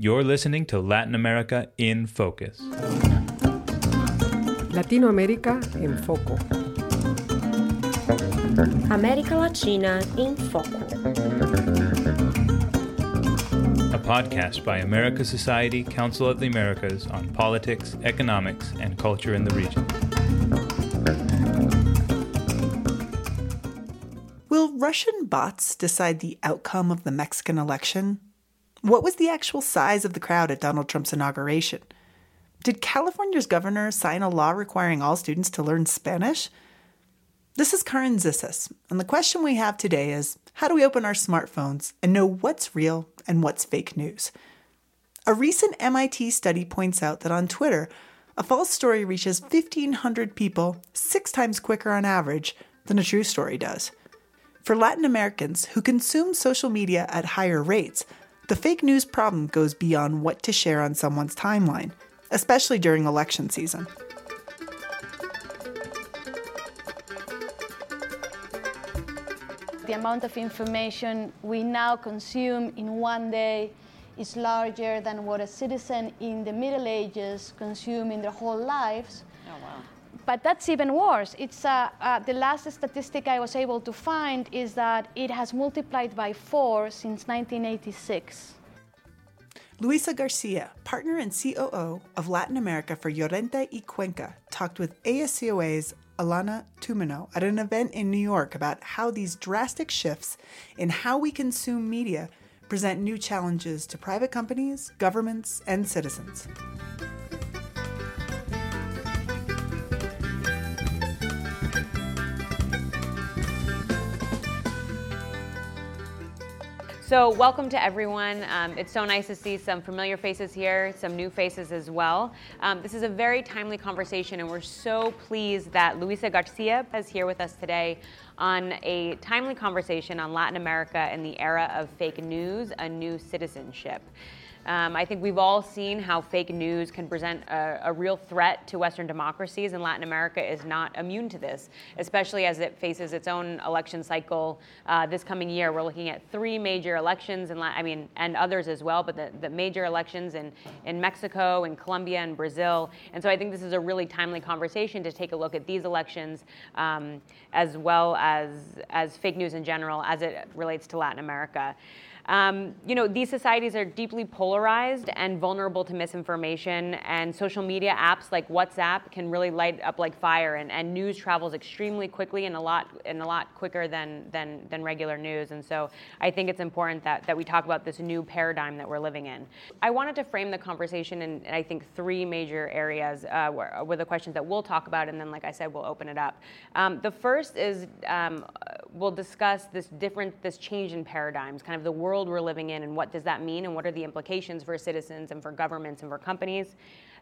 You're listening to Latin America in Focus. Latinoamérica en Foco. América Latina em Foco. A podcast by Americas Society, Council of the Americas on politics, economics, and culture in the region. Will Russian bots decide the outcome of the Mexican election? What was the actual size of the crowd at Donald Trump's inauguration? Did California's governor sign a law requiring all students to learn Spanish? This is Carin Zissis, and the question we have today is how do we open our smartphones and know what's real and what's fake news? A recent MIT study points out that on Twitter, a false story reaches 1,500 people six times quicker on average than a true story does. For Latin Americans who consume social media at higher rates, the fake news problem goes beyond what to share on someone's timeline, especially during election season. The amount of information we now consume in one day is larger than what a citizen in the Middle Ages consumed in their whole lives. But that's even worse. It's uh, uh, the last statistic I was able to find is that it has multiplied by four since 1986. Luisa Garcia, partner and COO of Latin America for Llorente y Cuenca, talked with ASCOA's Alana Tummino at an event in New York about how these drastic shifts in how we consume media present new challenges to private companies, governments, and citizens. So, welcome to everyone. Um, it's so nice to see some familiar faces here, some new faces as well. Um, this is a very timely conversation, and we're so pleased that Luisa Garcia is here with us today on a timely conversation on Latin America and the era of fake news, a new citizenship. Um, I think we've all seen how fake news can present a, a, real threat to Western democracies, and Latin America is not immune to this, especially as it faces its own election cycle uh, this coming year. We're looking at three major elections, and I mean, and others as well, but the, the major elections in, in Mexico, in Colombia, and Brazil. And so I think this is a really timely conversation to take a look at these elections um, as well as, as fake news in general as it relates to Latin America. Um, you know, these societies are deeply polarized and vulnerable to misinformation, and social media apps like WhatsApp can really light up like fire, and, and news travels extremely quickly and a lot and a lot quicker than, than, than regular news. And so I think it's important that, that we talk about this new paradigm that we're living in. I wanted to frame the conversation in, I think, three major areas uh, were, were the questions that we'll talk about, and then, like I said, we'll open it up. Um, the first is um, we'll discuss this different, this change in paradigms, kind of the world world we're living in and what does that mean and what are the implications for citizens and for governments and for companies.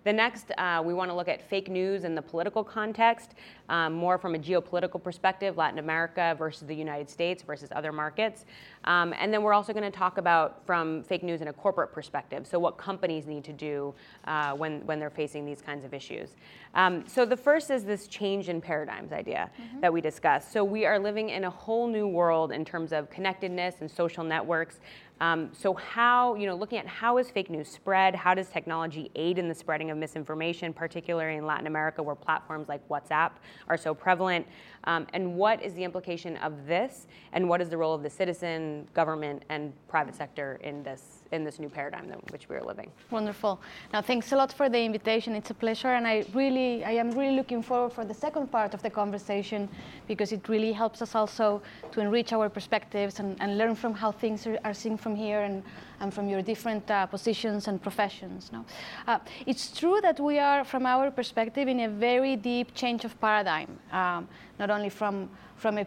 The next, uh, we want to look at fake news in the political context, um, more from a geopolitical perspective, Latin America versus the United States versus other markets. Um, and then we're also going to talk about from fake news in a corporate perspective, so what companies need to do uh, when, when they're facing these kinds of issues. Um, so the first is this change in paradigms idea mm-hmm. that we discussed. So we are living in a whole new world in terms of connectedness and social networks. Um, so how, you know, looking at how is fake news spread, how does technology aid in the spreading of misinformation, particularly in Latin America where platforms like WhatsApp are so prevalent, um, and what is the implication of this, and what is the role of the citizen, government, and private sector in this in this new paradigm in which we are living. Wonderful. Now, thanks a lot for the invitation. It's a pleasure, and I really, I am really looking forward for the second part of the conversation because it really helps us also to enrich our perspectives and, and learn from how things are, are seen from here and, and from your different uh, positions and professions. No? Uh, it's true that we are, from our perspective, in a very deep change of paradigm, um, not only from, from a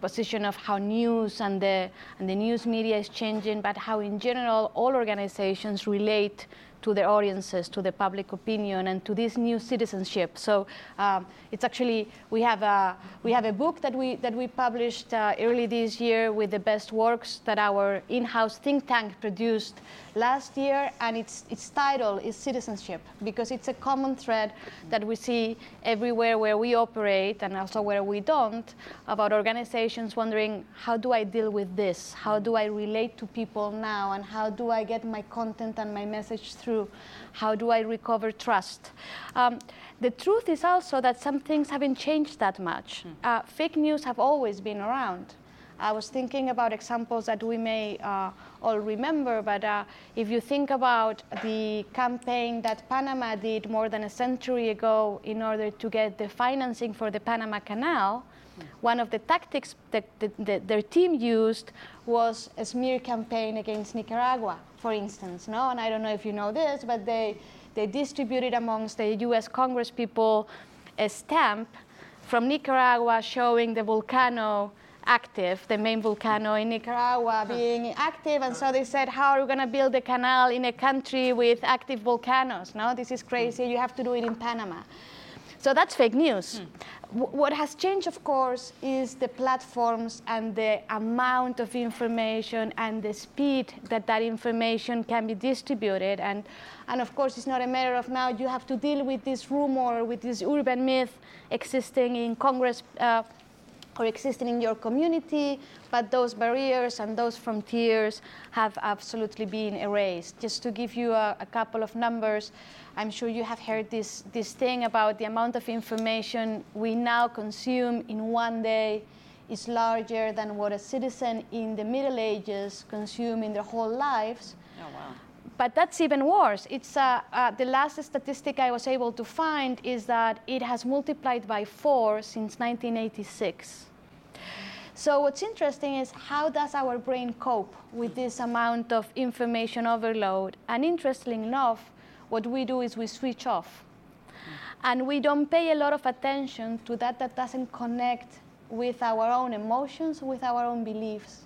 position of how news and the, and the news media is changing, but how in general all organizations relate to their audiences, to the public opinion, and to this new citizenship. So um, it's actually we have a we have a book that we that we published uh, early this year with the best works that our in-house think tank produced last year, and its its title is citizenship because it's a common thread that we see everywhere where we operate and also where we don't about organizations wondering how do I deal with this? How do I relate to people now? And how do I get my content and my message through? How do I recover trust? Um, the truth is also that some things haven't changed that much. Uh, fake news have always been around. I was thinking about examples that we may uh, all remember, but uh, if you think about the campaign that Panama did more than a century ago in order to get the financing for the Panama Canal, one of the tactics that, that, that their team used was a smear campaign against Nicaragua, for instance. No, and I don't know if you know this, but they they distributed amongst the U.S. Congress people a stamp from Nicaragua showing the volcano active, the main volcano in Nicaragua being active. And so they said, how are we going to build a canal in a country with active volcanoes? No, this is crazy. Hmm. You have to do it in Panama. So that's fake news. W- what has changed, of course, is the platforms and the amount of information and the speed that that information can be distributed. And, and of course, it's not a matter of now you have to deal with this rumor, with this urban myth existing in Congress. Uh, or existing in your community, but those barriers and those frontiers have absolutely been erased. Just to give you a, a, couple of numbers, I'm sure you have heard this, this thing about the amount of information we now consume in one day is larger than what a citizen in the Middle Ages consumed in their whole lives. Oh, wow. But that's even worse. It's uh, uh, the last statistic I was able to find is that it has multiplied by four since 1986. So what's interesting is how does our brain cope with this amount of information overload? And interestingly enough, what we do is we switch off. And we don't pay a lot of attention to that that doesn't connect with our own emotions, with our own beliefs.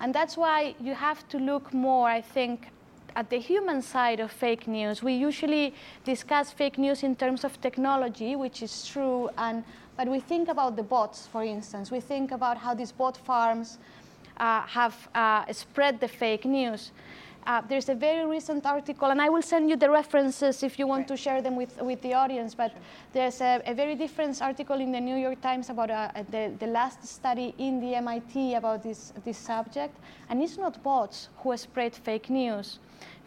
And that's why you have to look more, I think, at the human side of fake news. We usually discuss fake news in terms of technology, which is true, and but we think about the bots, for instance. We think about how these bot farms uh, have uh, spread the fake news. Uh, there's a very recent article, and I will send you the references if you want right. to share them with, with the audience. But sure. there's a, a, very different article in the New York Times about uh, the, the last study in the MIT about this, this subject. And it's not bots who spread fake news.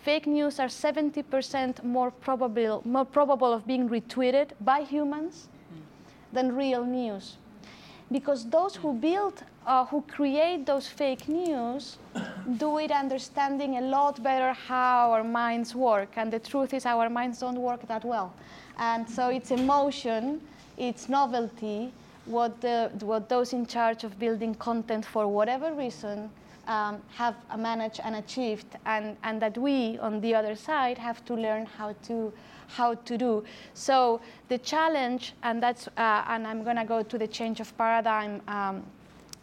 Fake news are 70% more probable, more probable of being retweeted by humans than real news. Because those who build, uh, who create those fake news, do it understanding a lot better how our minds work. And the truth is, our minds don't work that well. And so it's emotion, it's novelty, what, the, what those in charge of building content for whatever reason um, have managed and achieved, and, and that we, on the other side, have to learn how to how to do. So the challenge, and that's, uh, and I'm going to go to the change of paradigm um,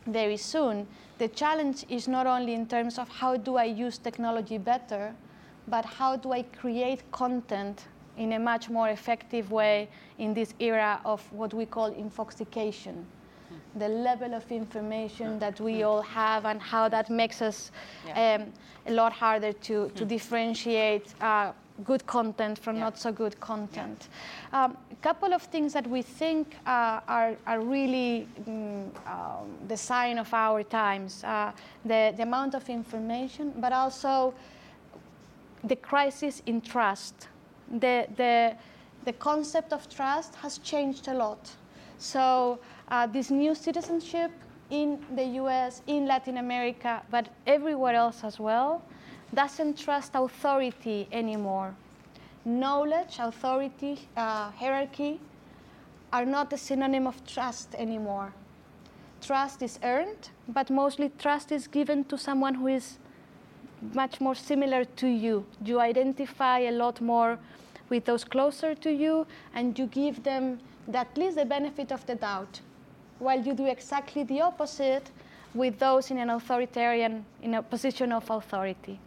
very soon. The challenge is not only in terms of how do I use technology better, but how do I create content in a much more effective way in this era of what we call infoxication. The level of information that we all have and how that makes us yeah. um, a lot harder to, to differentiate uh, good content from yeah. not so good content. A um, couple of things that we think uh, are, are really um, the sign of our times uh, the, the amount of information, but also the crisis in trust. The, the, the concept of trust has changed a lot. So, uh, this new citizenship in the US, in Latin America, but everywhere else as well, doesn't trust authority anymore. Knowledge, authority, uh, hierarchy are not a synonym of trust anymore. Trust is earned, but mostly trust is given to someone who is much more similar to you. You identify a lot more with those closer to you, and you give them at least the benefit of the doubt, while you do exactly the opposite with those in an authoritarian, in a position of authority.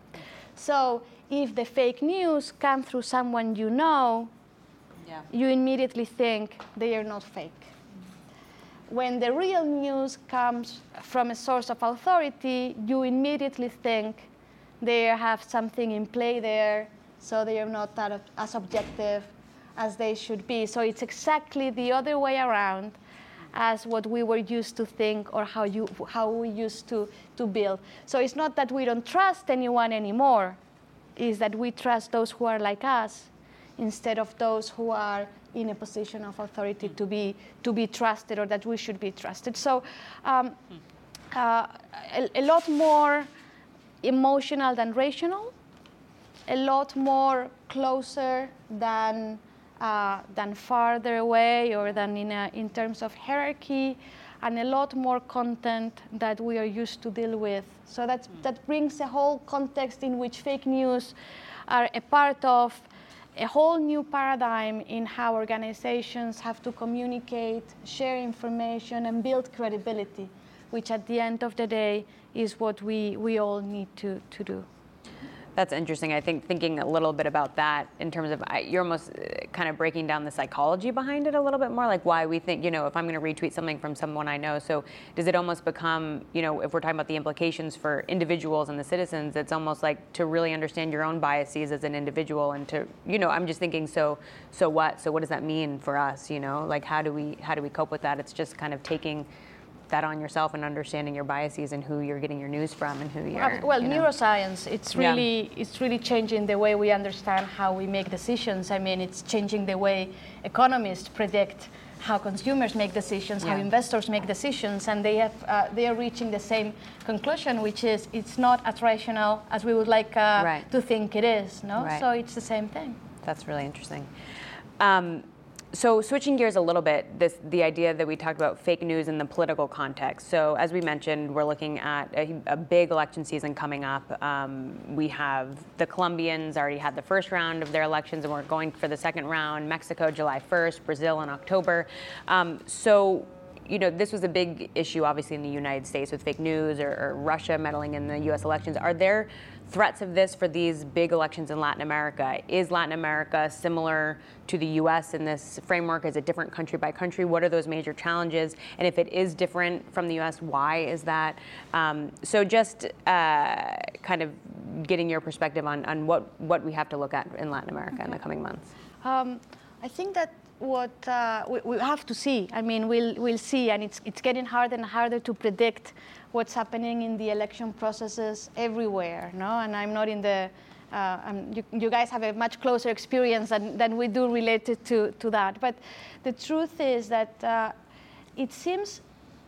So if the fake news comes through someone you know, Yeah. you immediately think they are not fake. When the real news comes from a source of authority, you immediately think they have something in play there, so they are not that, as objective as they should be. So it's exactly the other way around as what we were used to think or how, you, how we used to, to build. So it's not that we don't trust anyone anymore, it's that we trust those who are like us instead of those who are in a position of authority to be, to be trusted or that we should be trusted. So um, uh, a, a lot more emotional than rational, a lot more closer than, uh, than farther away or than in, a, in terms of hierarchy, and a lot more content that we are used to deal with. So that, that brings a whole context in which fake news are a part of a whole new paradigm in how organizations have to communicate, share information, and build credibility, which at the end of the day is what we, we all need to, to do. That's interesting. I think thinking a little bit about that in terms of you're almost uh, kind of breaking down the psychology behind it a little bit more, like why we think you know if I'm going to retweet something from someone I know. So does it almost become you know if we're talking about the implications for individuals and the citizens, it's almost like to really understand your own biases as an individual and to you know I'm just thinking so so what so what does that mean for us? You know like how do we how do we cope with that? It's just kind of taking that on yourself and understanding your biases and who you're getting your news from and who you're. well, you know. neuroscience it's Yeah. really it's really changing the way we understand how we make decisions. I mean, it's changing the way economists predict how consumers make decisions, how investors make decisions, and they have uh, they are reaching the same conclusion, which is it's not as rational as we would like uh, Right. to think it is. No, Right. so it's the same thing. That's really interesting. Um, so switching gears a little bit, this the idea that we talked about fake news in the political context. So as we mentioned, we're looking at a, a big election season coming up. Um, we have the Colombians already had the first round of their elections, and we're going for the second round. Mexico, July 1st. Brazil in October. Um, so you know, this was a big issue, obviously, in the United States with fake news or, or Russia meddling in the U.S. elections. Are there threats of this for these big elections in Latin America? Is Latin America similar to the U.S. in this framework? Is it different country by country? What are those major challenges? And if it is different from the U.S., why is that? Um, so just uh, kind of getting your perspective on, on what, what we have to look at in Latin America in the coming months. Um, I think that what uh, we, we have to see. I mean, we'll we'll see, and it's it's getting harder and harder to predict what's happening in the election processes everywhere. No, and I'm not in the. Uh, you, you guys have a much closer experience than, than we do related to, to that. But the truth is that uh, it seems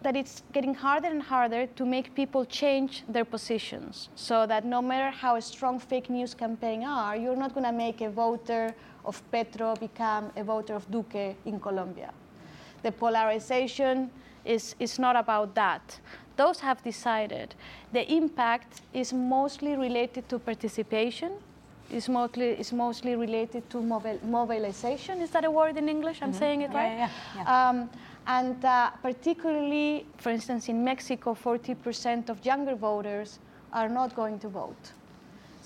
that it's getting harder and harder to make people change their positions so that no matter how strong fake news campaign are, you're not going to make a voter of Petro become a voter of Duque in Colombia. The polarization is, is not about that. Those have decided. The impact is mostly related to participation, is mostly, is mostly related to mobil, mobilization. Is that a word in English? I'm saying it Mm-hmm. Yeah, right? yeah, yeah. Um, and uh, particularly, for instance, in Mexico, 40% of younger voters are not going to vote.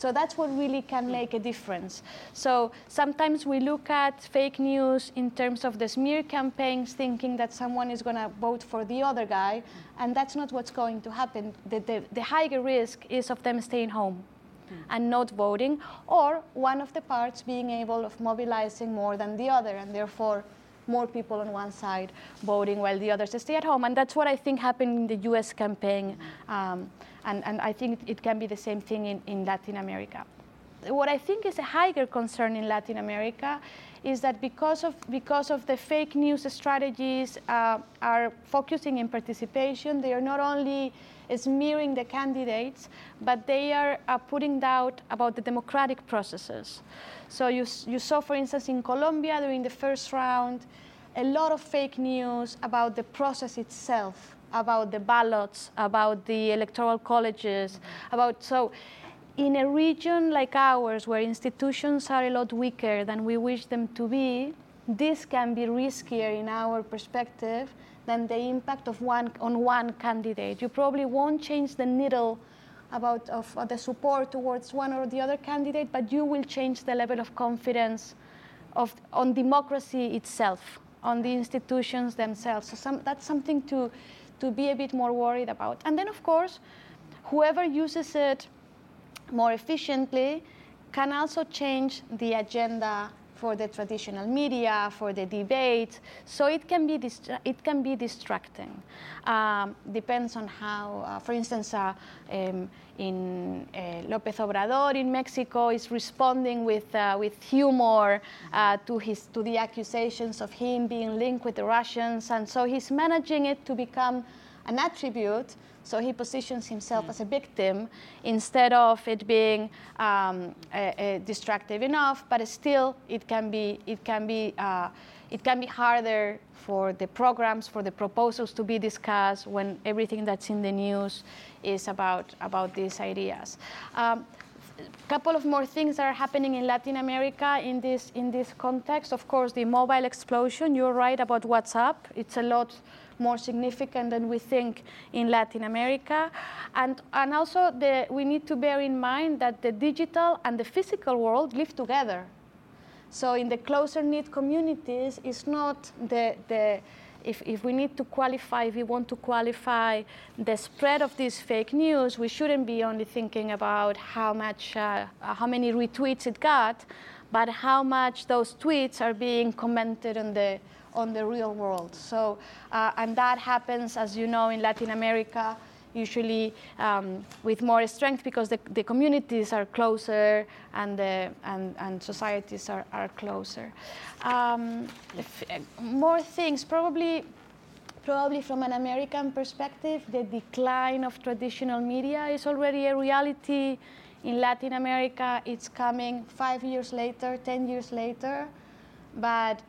So that's what really can hmm. make a difference. So sometimes we look at fake news in terms of the smear campaigns, thinking that someone is going to vote for the other guy, hmm. and that's not what's going to happen. The, the, the higher risk is of them staying home hmm. and not voting, or one of the parts being able of mobilizing more than the other, and therefore more people on one side voting while the others stay at home. And that's what I think happened in the US campaign. Um, and, and I think it can be the same thing in, in Latin America. What I think is a higher concern in Latin America is that because of, because of the fake news strategies uh, are focusing in participation, they are not only smearing the candidates, but they are uh, putting doubt about the democratic processes. So you, you saw, for instance, in Colombia during the first round, a lot of fake news about the process itself, about the ballots, about the electoral colleges, about so. In a region like ours, where institutions are a lot weaker than we wish them to be, this can be riskier in our perspective than the impact of one on one candidate. You probably won't change the needle about of the support towards one or the other candidate, but you will change the level of confidence of on democracy itself, on the institutions themselves. So some, that's something to to be a bit more worried about. And then, of course, whoever uses it more efficiently can also change the agenda for the traditional media, for the debate. So it can be, distra- it can be distracting. Um, depends on how, uh, for instance, uh, um, in uh, López Obrador in Mexico is responding with, uh, with humor uh, to, his, to the accusations of him being linked with the Russians. And so he's managing it to become an attribute so he positions himself mm. as a victim instead of it being um, a, a destructive enough. But still, it can be it can be uh, it can be harder for the programs, for the proposals to be discussed when everything that's in the news is about about these ideas. Um, a couple of more things that are happening in Latin America in this in this context. Of course, the mobile explosion. You're right about WhatsApp. It's a lot more significant than we think in Latin America. And, and also, the, we need to bear in mind that the digital and the physical world live together. So, in the closer knit communities, it's not the, the if, if we need to qualify, if we want to qualify the spread of this fake news, we shouldn't be only thinking about how much, uh, how many retweets it got, but how much those tweets are being commented on the on the real world. So, uh, and that happens, as you know, in Latin America, usually um, with more strength because the, the communities are closer and, the, and, and societies are, are closer. Um, if, uh, more things, probably probably from an American perspective, the decline of traditional media is already a reality. In Latin America, it's coming five years later, 10 years later. But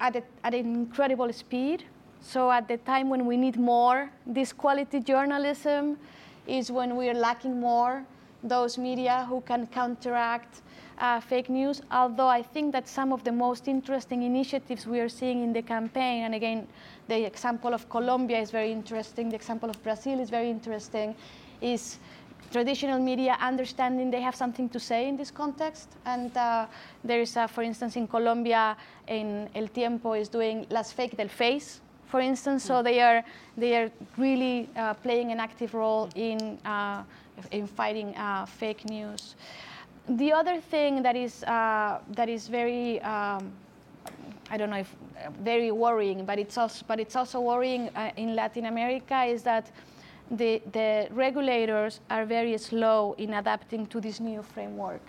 at, a, at an incredible speed. So at the time when we need more, this quality journalism is when we are lacking more those media who can counteract uh, fake news. Although I think that some of the most interesting initiatives we are seeing in the campaign, and again, the example of Colombia is very interesting, the example of Brazil is very interesting, is traditional media understanding they have something to say in this context. And uh, there is, for instance, in Colombia, in El Tiempo is doing Las Fake del Face, for instance. So they are they are really uh, playing an active role in uh, in fighting uh, fake news. The other thing that is uh, that is very um, I don't know if very worrying, but it's also but it's also worrying uh, in Latin America is that the, the regulators are very slow in adapting to this new framework.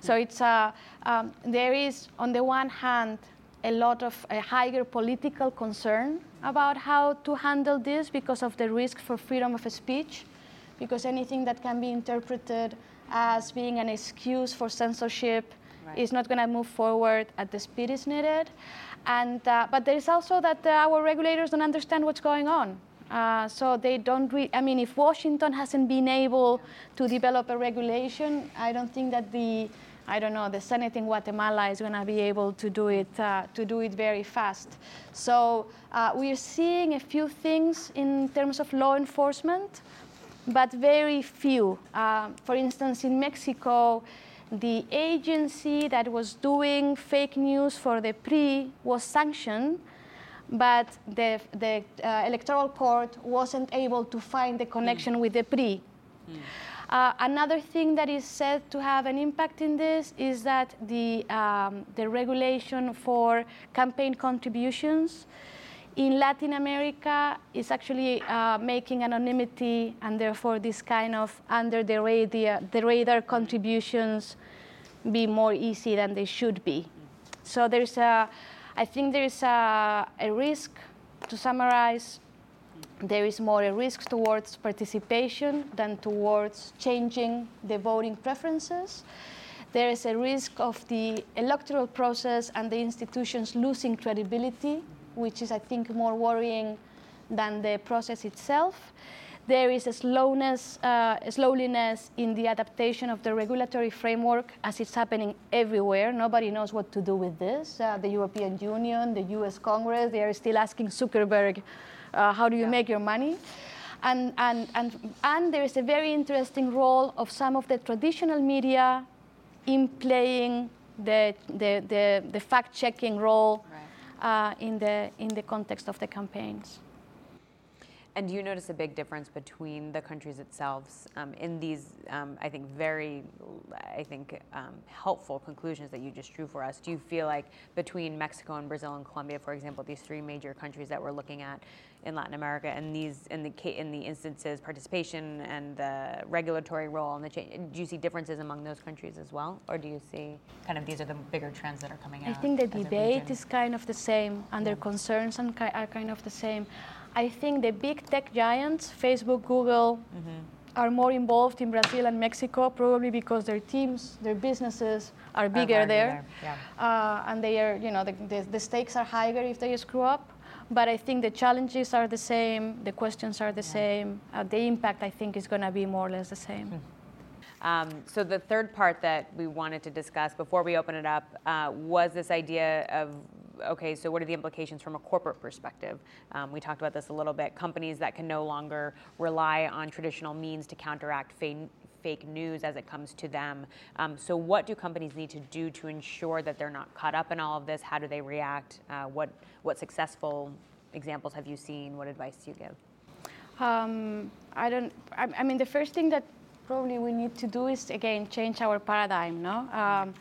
So it's a, um, there is, on the one hand, a lot of a higher political concern about how to handle this because of the risk for freedom of speech, because anything that can be interpreted as being an excuse for censorship right. is not going to move forward at the speed is needed. And, uh, but there is also that uh, our regulators don't understand what's going on. Uh, so they don't re- I mean, if Washington hasn't been able to develop a regulation, I don't think that the I don't know, the Senate in Guatemala is going to be able to do it uh, to do it very fast. So uh, we're seeing a few things in terms of law enforcement, but very few. Uh, for instance, in Mexico, the agency that was doing fake news for the PRI was sanctioned but the, the uh, electoral court wasn't able to find the connection mm. with the PRI. Mm. Uh, another thing that is said to have an impact in this is that the, um, the regulation for campaign contributions in Latin America is actually uh, making anonymity and therefore this kind of under the radar, the radar contributions be more easy than they should be. So there's a I think there is a, a risk, to summarize, there is more a risk towards participation than towards changing the voting preferences. There is a risk of the electoral process and the institutions losing credibility, which is, I think, more worrying than the process itself there is a slowness, uh, a slowliness in the adaptation of the regulatory framework as it's happening everywhere. Nobody knows what to do with this. Uh, the European Union, the US Congress, they are still asking Zuckerberg, uh, how do you yeah. make your money? And, and, and, and there is a very interesting role of some of the traditional media in playing the, the, the, the fact-checking role Right. uh, in, the, in the context of the campaigns. And do you notice a big difference between the countries itself um, in these, um, I think, very, I think, um, helpful conclusions that you just drew for us? Do you feel like between Mexico and Brazil and Colombia, for example, these three major countries that we're looking at in Latin America, and these in the in the instances, participation and the regulatory role and the change, do you see differences among those countries as well, or do you see kind of these are the bigger trends that are coming out? I think the debate is kind of the same, and their concerns are kind of the same. I think the big tech giants, Facebook, Google, are more involved in Brazil and Mexico, probably because their teams, their businesses are bigger larger there, there, uh, and they are, you know, the, the, the stakes are higher if they screw up. But I think the challenges are the same, the questions are the same, uh, the impact I think is going to be more or less the same. Um, so the third part that we wanted to discuss before we open it up uh, was this idea of okay, so what are the implications from a corporate perspective? Um, we talked about this a little bit. Companies that can no longer rely on traditional means to counteract fake, news as it comes to them. Um, so what do companies need to do to ensure that they're not caught up in all of this? How do they react? Uh, what what successful examples have you seen? What advice do you give? Um, I don't. I, I mean, the first thing that probably we need to do is again change our paradigm. No, um,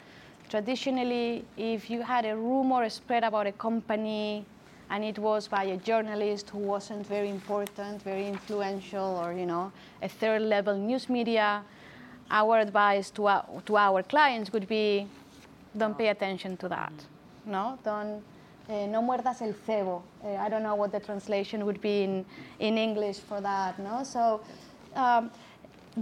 traditionally, if you had a rumor spread about a company, and it was by a journalist who wasn't very important, very influential, or you know, a third-level news media, our advice to our, to our clients would be, don't pay attention to that. No, don't. Uh, no muerdas el cebo. Uh, I don't know what the translation would be in, in English for that. No, so um,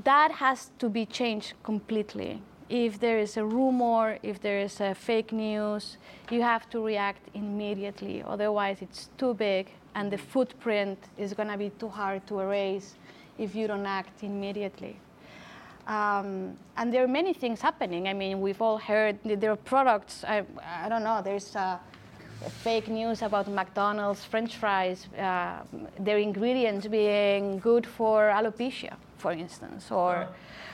that has to be changed completely. If there is a rumor, if there is a fake news, you have to react immediately. Otherwise, it's too big, and the footprint is going to be too hard to erase if you don't act immediately. Um, and there are many things happening. I mean, we've all heard there are products. I, I don't know. There's uh, fake news about McDonald's French fries, uh, their ingredients being good for alopecia, for instance, or.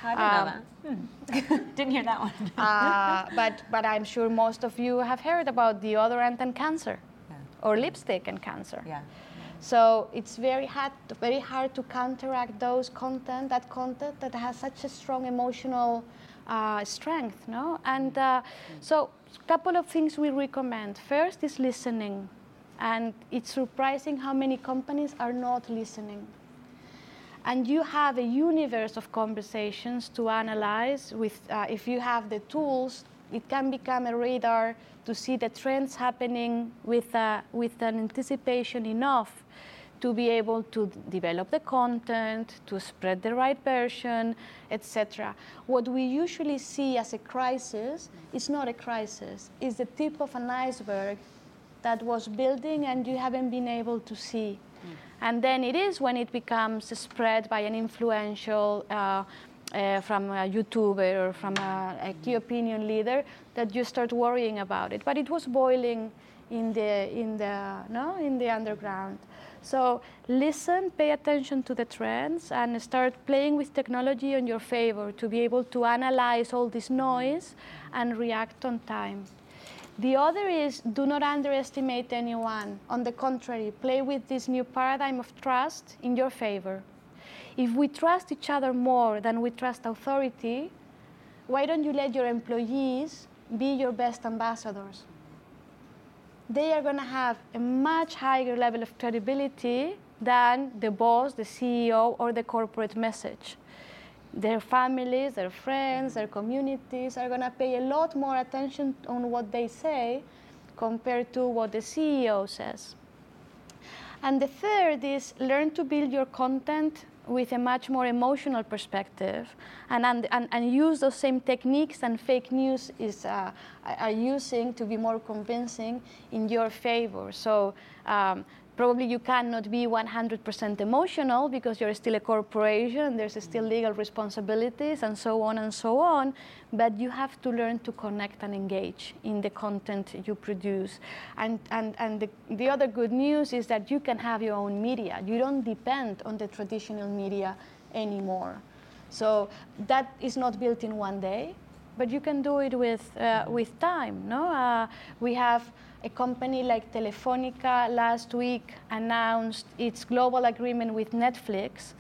I didn't um, know that. Hmm. didn't hear that one. uh, but but I'm sure most of you have heard about deodorant and cancer, Yeah. or lipstick and cancer. yeah. So it's very hard, very hard to counteract those content, that content that has such a strong emotional uh, strength, no? And uh, so, a couple of things we recommend. First is listening, and it's surprising how many companies are not listening. And you have a universe of conversations to analyze. With, uh, if you have the tools, it can become a radar to see the trends happening with, uh, with an anticipation enough to be able to develop the content, to spread the right version, etc. What we usually see as a crisis is not a crisis, it's the tip of an iceberg that was building and you haven't been able to see. And then it is when it becomes spread by an influential uh, uh, from a YouTuber or from a, a key opinion leader that you start worrying about it. But it was boiling in the in the no in the underground. So listen, pay attention to the trends, and start playing with technology in your favor to be able to analyze all this noise and react on time. The other is do not underestimate anyone. On the contrary, play with this new paradigm of trust in your favor. If we trust each other more than we trust authority, why don't you let your employees be your best ambassadors? They are going to have a much higher level of credibility than the boss, the CEO, or the corporate message their families, their friends, their communities are going to pay a lot more attention on what they say compared to what the CEO says. And the third is learn to build your content with a much more emotional perspective and, and, and, and use those same techniques and fake news is, uh, are using to be more convincing in your favor. So um, Probably you cannot be 100% emotional because you're still a corporation, there's still legal responsibilities, and so on and so on. But you have to learn to connect and engage in the content you produce. And, and, and the, the other good news is that you can have your own media. You don't depend on the traditional media anymore. So that is not built in one day, but you can do it with, uh, with time. No? Uh, we have a company like Telefonica last week announced its global agreement with Netflix.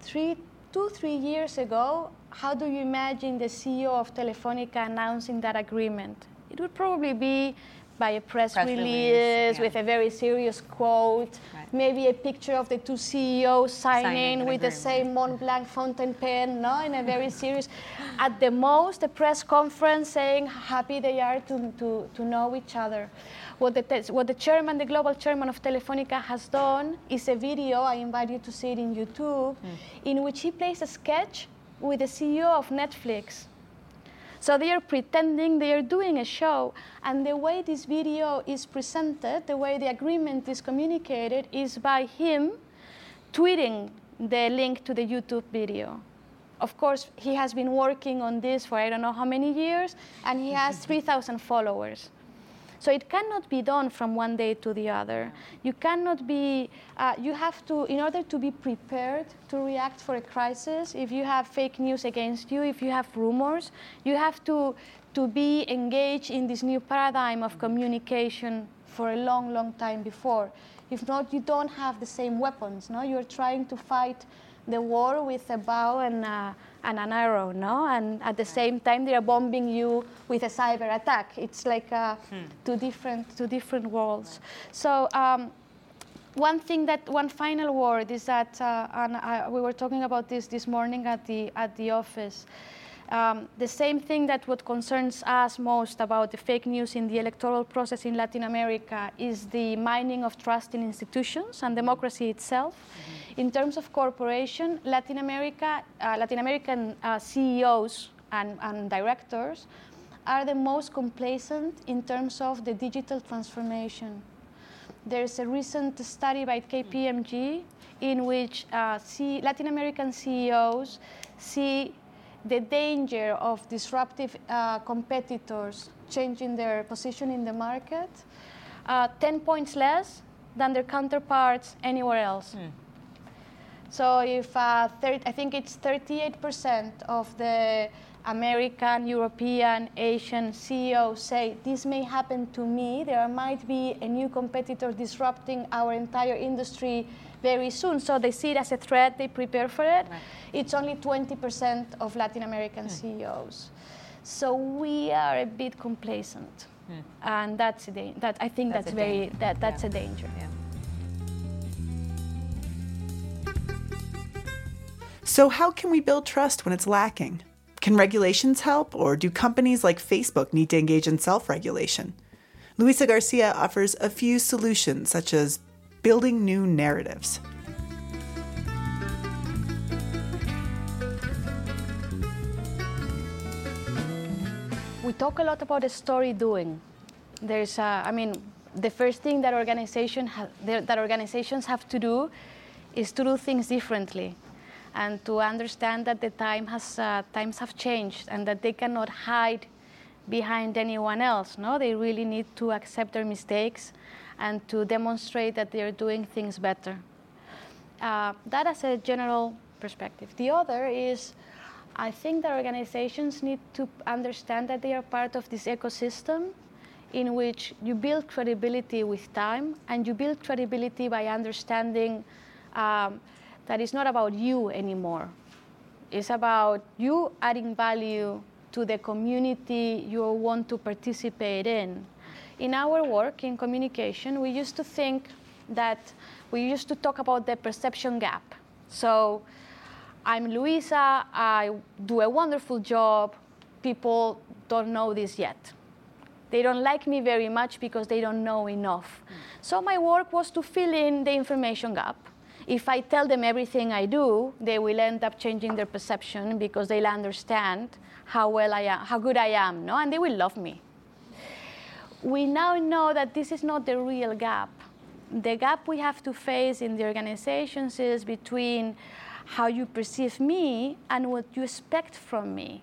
Three, two, three years ago, how do you imagine the CEO of Telefonica announcing that agreement? It would probably be by a press, Press release, release, yeah. with a very serious quote. Maybe a picture of the two CEOs signing, Signing with the same Mont Blanc fountain pen, no, in a very serious. At the most, a press conference saying how happy they are to, to, to know each other. What the, what the chairman, the global chairman of Telefonica has done is a video, I invite you to see it in YouTube, mm. in which he plays a sketch with the CEO of Netflix. So they are pretending they are doing a show, and the way this video is presented, the way the agreement is communicated, is by him tweeting the link to the YouTube video. Of course, he has been working on this for I don't know how many years, and he has mm-hmm. 3,000 followers. So it cannot be done from one day to the other. You cannot be, uh, you have to, in order to be prepared to react for a crisis, if you have fake news against you, if you have rumors, you have to, to be engaged in this new paradigm of communication for a long, long time before. If not, you don't have the same weapons. No, you're trying to fight the war with a bow and, uh, and an arrow, no? And at the same time, they are bombing you with a cyber attack. It's like uh, two different two different worlds. So. Um, one thing that one final word is that, uh, and I, we were talking about this this morning at the at the office. Um, the same thing that what concerns us most about the fake news in the electoral process in Latin America is the mining of trust in institutions and democracy itself. In terms of corporation, Latin America, uh, Latin American uh, CEOs and, and directors are the most complacent in terms of the digital transformation. There's a recent study by KPMG in which uh, C- Latin American CEOs see the danger of disruptive uh, competitors changing their position in the market uh, 10 points less than their counterparts anywhere else. So if uh, thir- I think it's 38% of the American, European, Asian CEOs say this may happen to me. There might be a new competitor disrupting our entire industry very soon. So they see it as a threat. They prepare for it. It's only 20% of Latin American hmm. CEOs. So we are a bit complacent, hmm. and that's a da- that I think That's that's, a very danger. that that's Yeah. a danger. Yeah. So, how can we build trust when it's lacking? Can regulations help, or do companies like Facebook need to engage in self regulation? Luisa Garcia offers a few solutions, such as building new narratives. we talk a lot about story doing. There's, uh, I mean, the first thing that organization ha- that organizations have to do is to do things differently, and to understand that the time has uh, times have changed, and that they cannot hide behind anyone else. No, they really need to accept their mistakes, and to demonstrate that they are doing things better. Uh, that as a general perspective. The other is, I think that organizations need to understand that they are part of this ecosystem in which you build credibility with time and you build credibility by understanding um, that it's not about you anymore. It's about you adding value to the community you want to participate in. In our work in communication, we used to think that we used to talk about the perception gap. So I'm Luisa, I do a wonderful job, people don't know this yet. They don't like me very much because they don't know enough. So my work was to fill in the information gap. If I tell them everything I do, they will end up changing their perception because they'll understand how well I am, how good I am, no? And they will love me. We now know that this is not the real gap. the gap we have to face in the organizations is between how you perceive me and what you expect from me.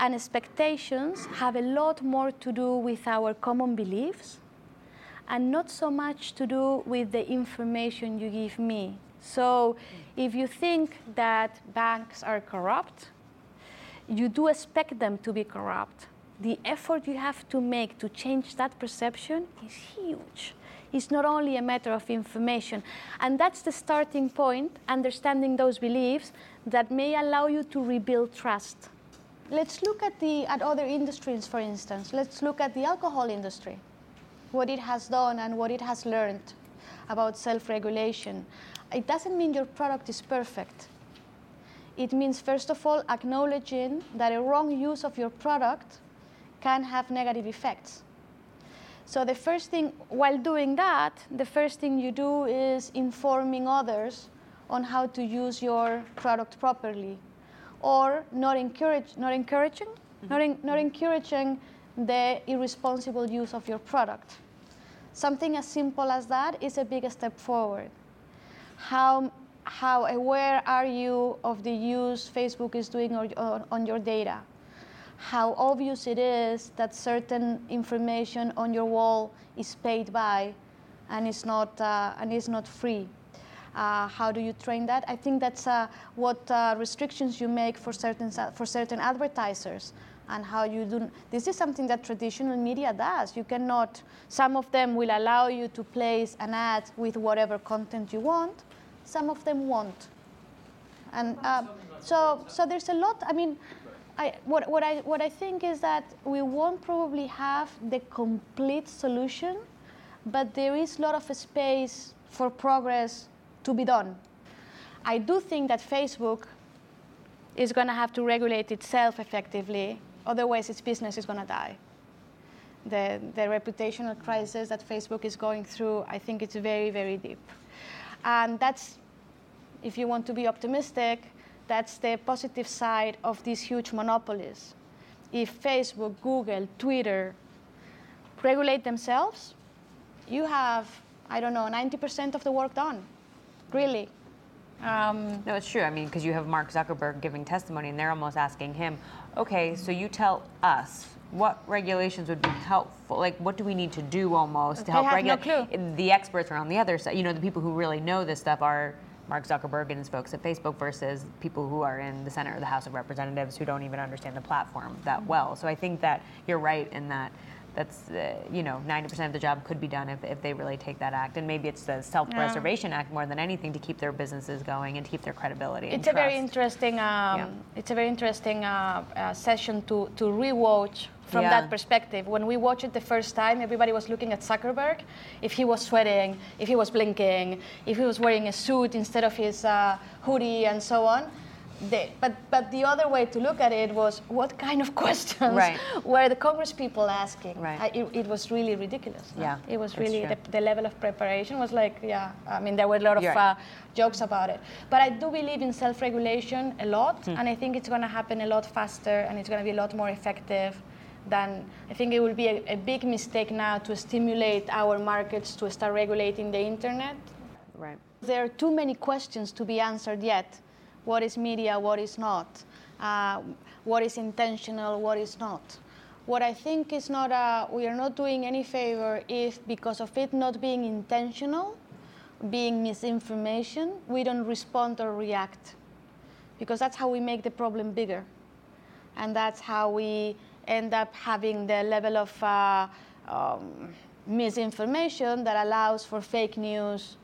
And expectations have a lot more to do with our common beliefs and not so much to do with the information you give me. So if you think that banks are corrupt, you do expect them to be corrupt. The effort you have to make to change that perception is huge. It's not only a matter of information. And that's the starting point, understanding those beliefs that may allow you to rebuild trust. Let's look at, the, at other industries, for instance. Let's look at the alcohol industry, what it has done and what it has learned about self regulation. It doesn't mean your product is perfect. It means, first of all, acknowledging that a wrong use of your product can have negative effects. So, the first thing, while doing that, the first thing you do is informing others on how to use your product properly or not, encourage, not encouraging, mm-hmm. not, in, not encouraging the irresponsible use of your product. Something as simple as that is a big step forward. How, how aware are you of the use Facebook is doing on, on your data? How obvious it is that certain information on your wall is paid by and is not, uh, and is not free? Uh, how do you train that? I think that's uh, what uh, restrictions you make for certain for certain advertisers and how you do. This is something that traditional media does. You cannot. Some of them will allow you to place an ad with whatever content you want. Some of them won't. And uh, so, so there's a lot. I mean. I, what, what, I, what I think is that we won't probably have the complete solution, but there is a lot of space for progress to be done. I do think that Facebook is going to have to regulate itself effectively, otherwise, its business is going to die. The, the reputational crisis that Facebook is going through, I think it's very, very deep. And that's, if you want to be optimistic, that's the positive side of these huge monopolies. If Facebook, Google, Twitter regulate themselves, you have, I don't know, 90% of the work done really. Um, no, it's true. I mean, because you have Mark Zuckerberg giving testimony, and they're almost asking him, okay, so you tell us what regulations would be helpful. Like, what do we need to do almost to help regulate? No the experts are on the other side. You know, the people who really know this stuff are Mark Zuckerberg and his folks at Facebook versus people who are in the Senate or the House of Representatives who don't even understand the platform that well. So I think that you're right in that that's uh, you know 90% of the job could be done if, if they really take that act and maybe it's the self-preservation yeah. act more than anything to keep their businesses going and keep their credibility it's a trust. very interesting um, yeah. it's a very interesting uh, uh, session to to rewatch from yeah. that perspective when we watched it the first time everybody was looking at zuckerberg if he was sweating if he was blinking if he was wearing a suit instead of his uh, hoodie and so on the, but, but the other way to look at it was what kind of questions right. were the Congress people asking? Right. I, it, it, was really ridiculous. No? Yeah, it was really the, the, level of preparation was like yeah. I mean there were a lot of uh, jokes about it. But I do believe in self-regulation a lot, hmm. and I think it's going to happen a lot faster, and it's going to be a lot more effective. Than I think it will be a, a big mistake now to stimulate our markets to start regulating the internet. Right. There are too many questions to be answered yet what is media, what is not, uh, what is intentional, what is not. What I think is not, a, uh, we are not doing any favor if because of it not being intentional, being misinformation, we don't respond or react. Because that's how we make the problem bigger. And that's how we end up having the level of uh, um, misinformation that allows for fake news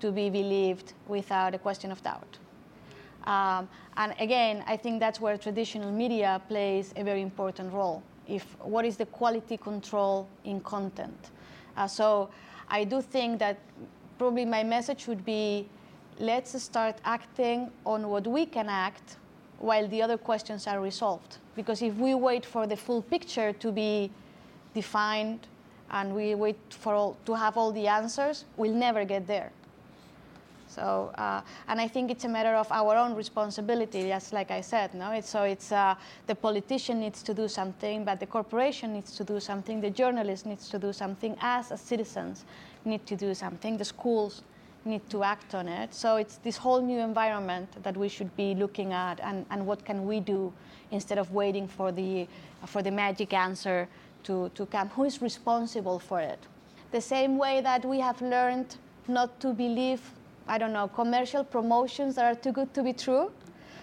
to be believed without a question of doubt. Um, and again, I think that's where traditional media plays a very important role. If what is the quality control in content? Uh, so I do think that probably my message would be let's start acting on what we can act while the other questions are resolved. Because if we wait for the full picture to be defined and we wait for all, to have all the answers, we'll never get there. So, uh, and I think it's a matter of our own responsibility, just like I said. No, it's, so it's uh, the politician needs to do something, but the corporation needs to do something, the journalist needs to do something, us as citizens need to do something, the schools need to act on it. So it's this whole new environment that we should be looking at, and, and what can we do instead of waiting for the for the magic answer to, to come. Who is responsible for it? The same way that we have learned not to believe I don't know, commercial promotions that are too good to be true.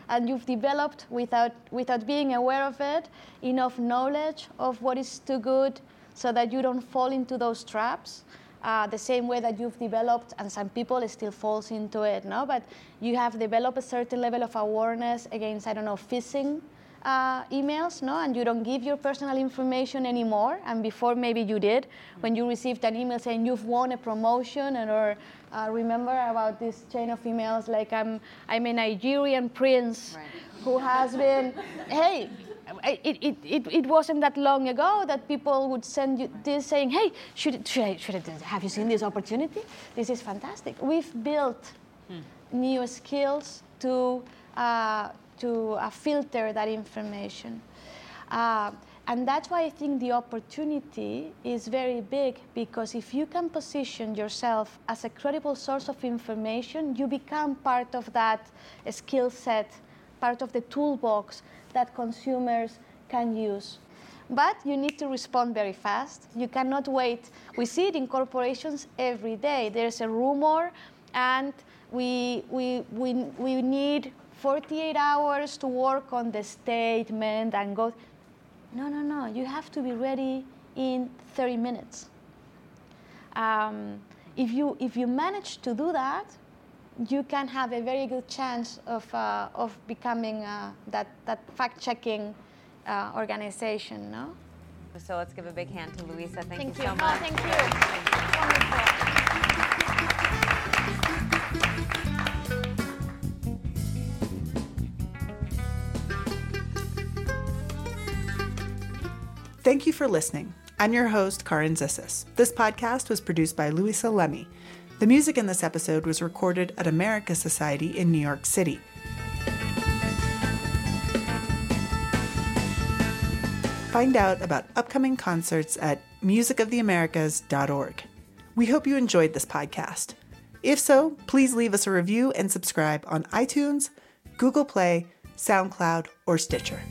And you've developed, without, without being aware of it, enough knowledge of what is too good so that you don't fall into those traps. Uh, the same way that you've developed, and some people still falls into it, no? But you have developed a certain level of awareness against, I don't know, phishing uh, emails, no, and you don't give your personal information anymore. And before maybe you did, when you received an email saying you've won a promotion, and or uh, remember about this chain of emails like I'm I'm a Nigerian prince right. who has been, hey. It, it, it, it wasn't that long ago that people would send you this saying, hey, should, should, I, should I, have you seen this opportunity? This is fantastic. We've built hmm. new skills to, uh, to uh, filter that information. Uh, and that's why I think the opportunity is very big because if you can position yourself as a credible source of information, you become part of that skill set, part of the toolbox that consumers can use. But you need to respond very fast. You cannot wait. We see it in corporations every day. There's a rumor, and we, we, we, we need 48 hours to work on the statement and go. No, no, no. You have to be ready in 30 minutes. Um, if, you, if you manage to do that, you can have a very good chance of, uh, of becoming uh, that, that fact checking uh, organization. No? So let's give a big hand to Luisa. Thank, thank you, you so much. Oh, thank you. Wonderful. Thank you for listening. I'm your host, Carin Zissis. This podcast was produced by Luisa Lemmy. The music in this episode was recorded at Americas Society in New York City. Find out about upcoming concerts at musicoftheamericas.org. We hope you enjoyed this podcast. If so, please leave us a review and subscribe on iTunes, Google Play, SoundCloud, or Stitcher.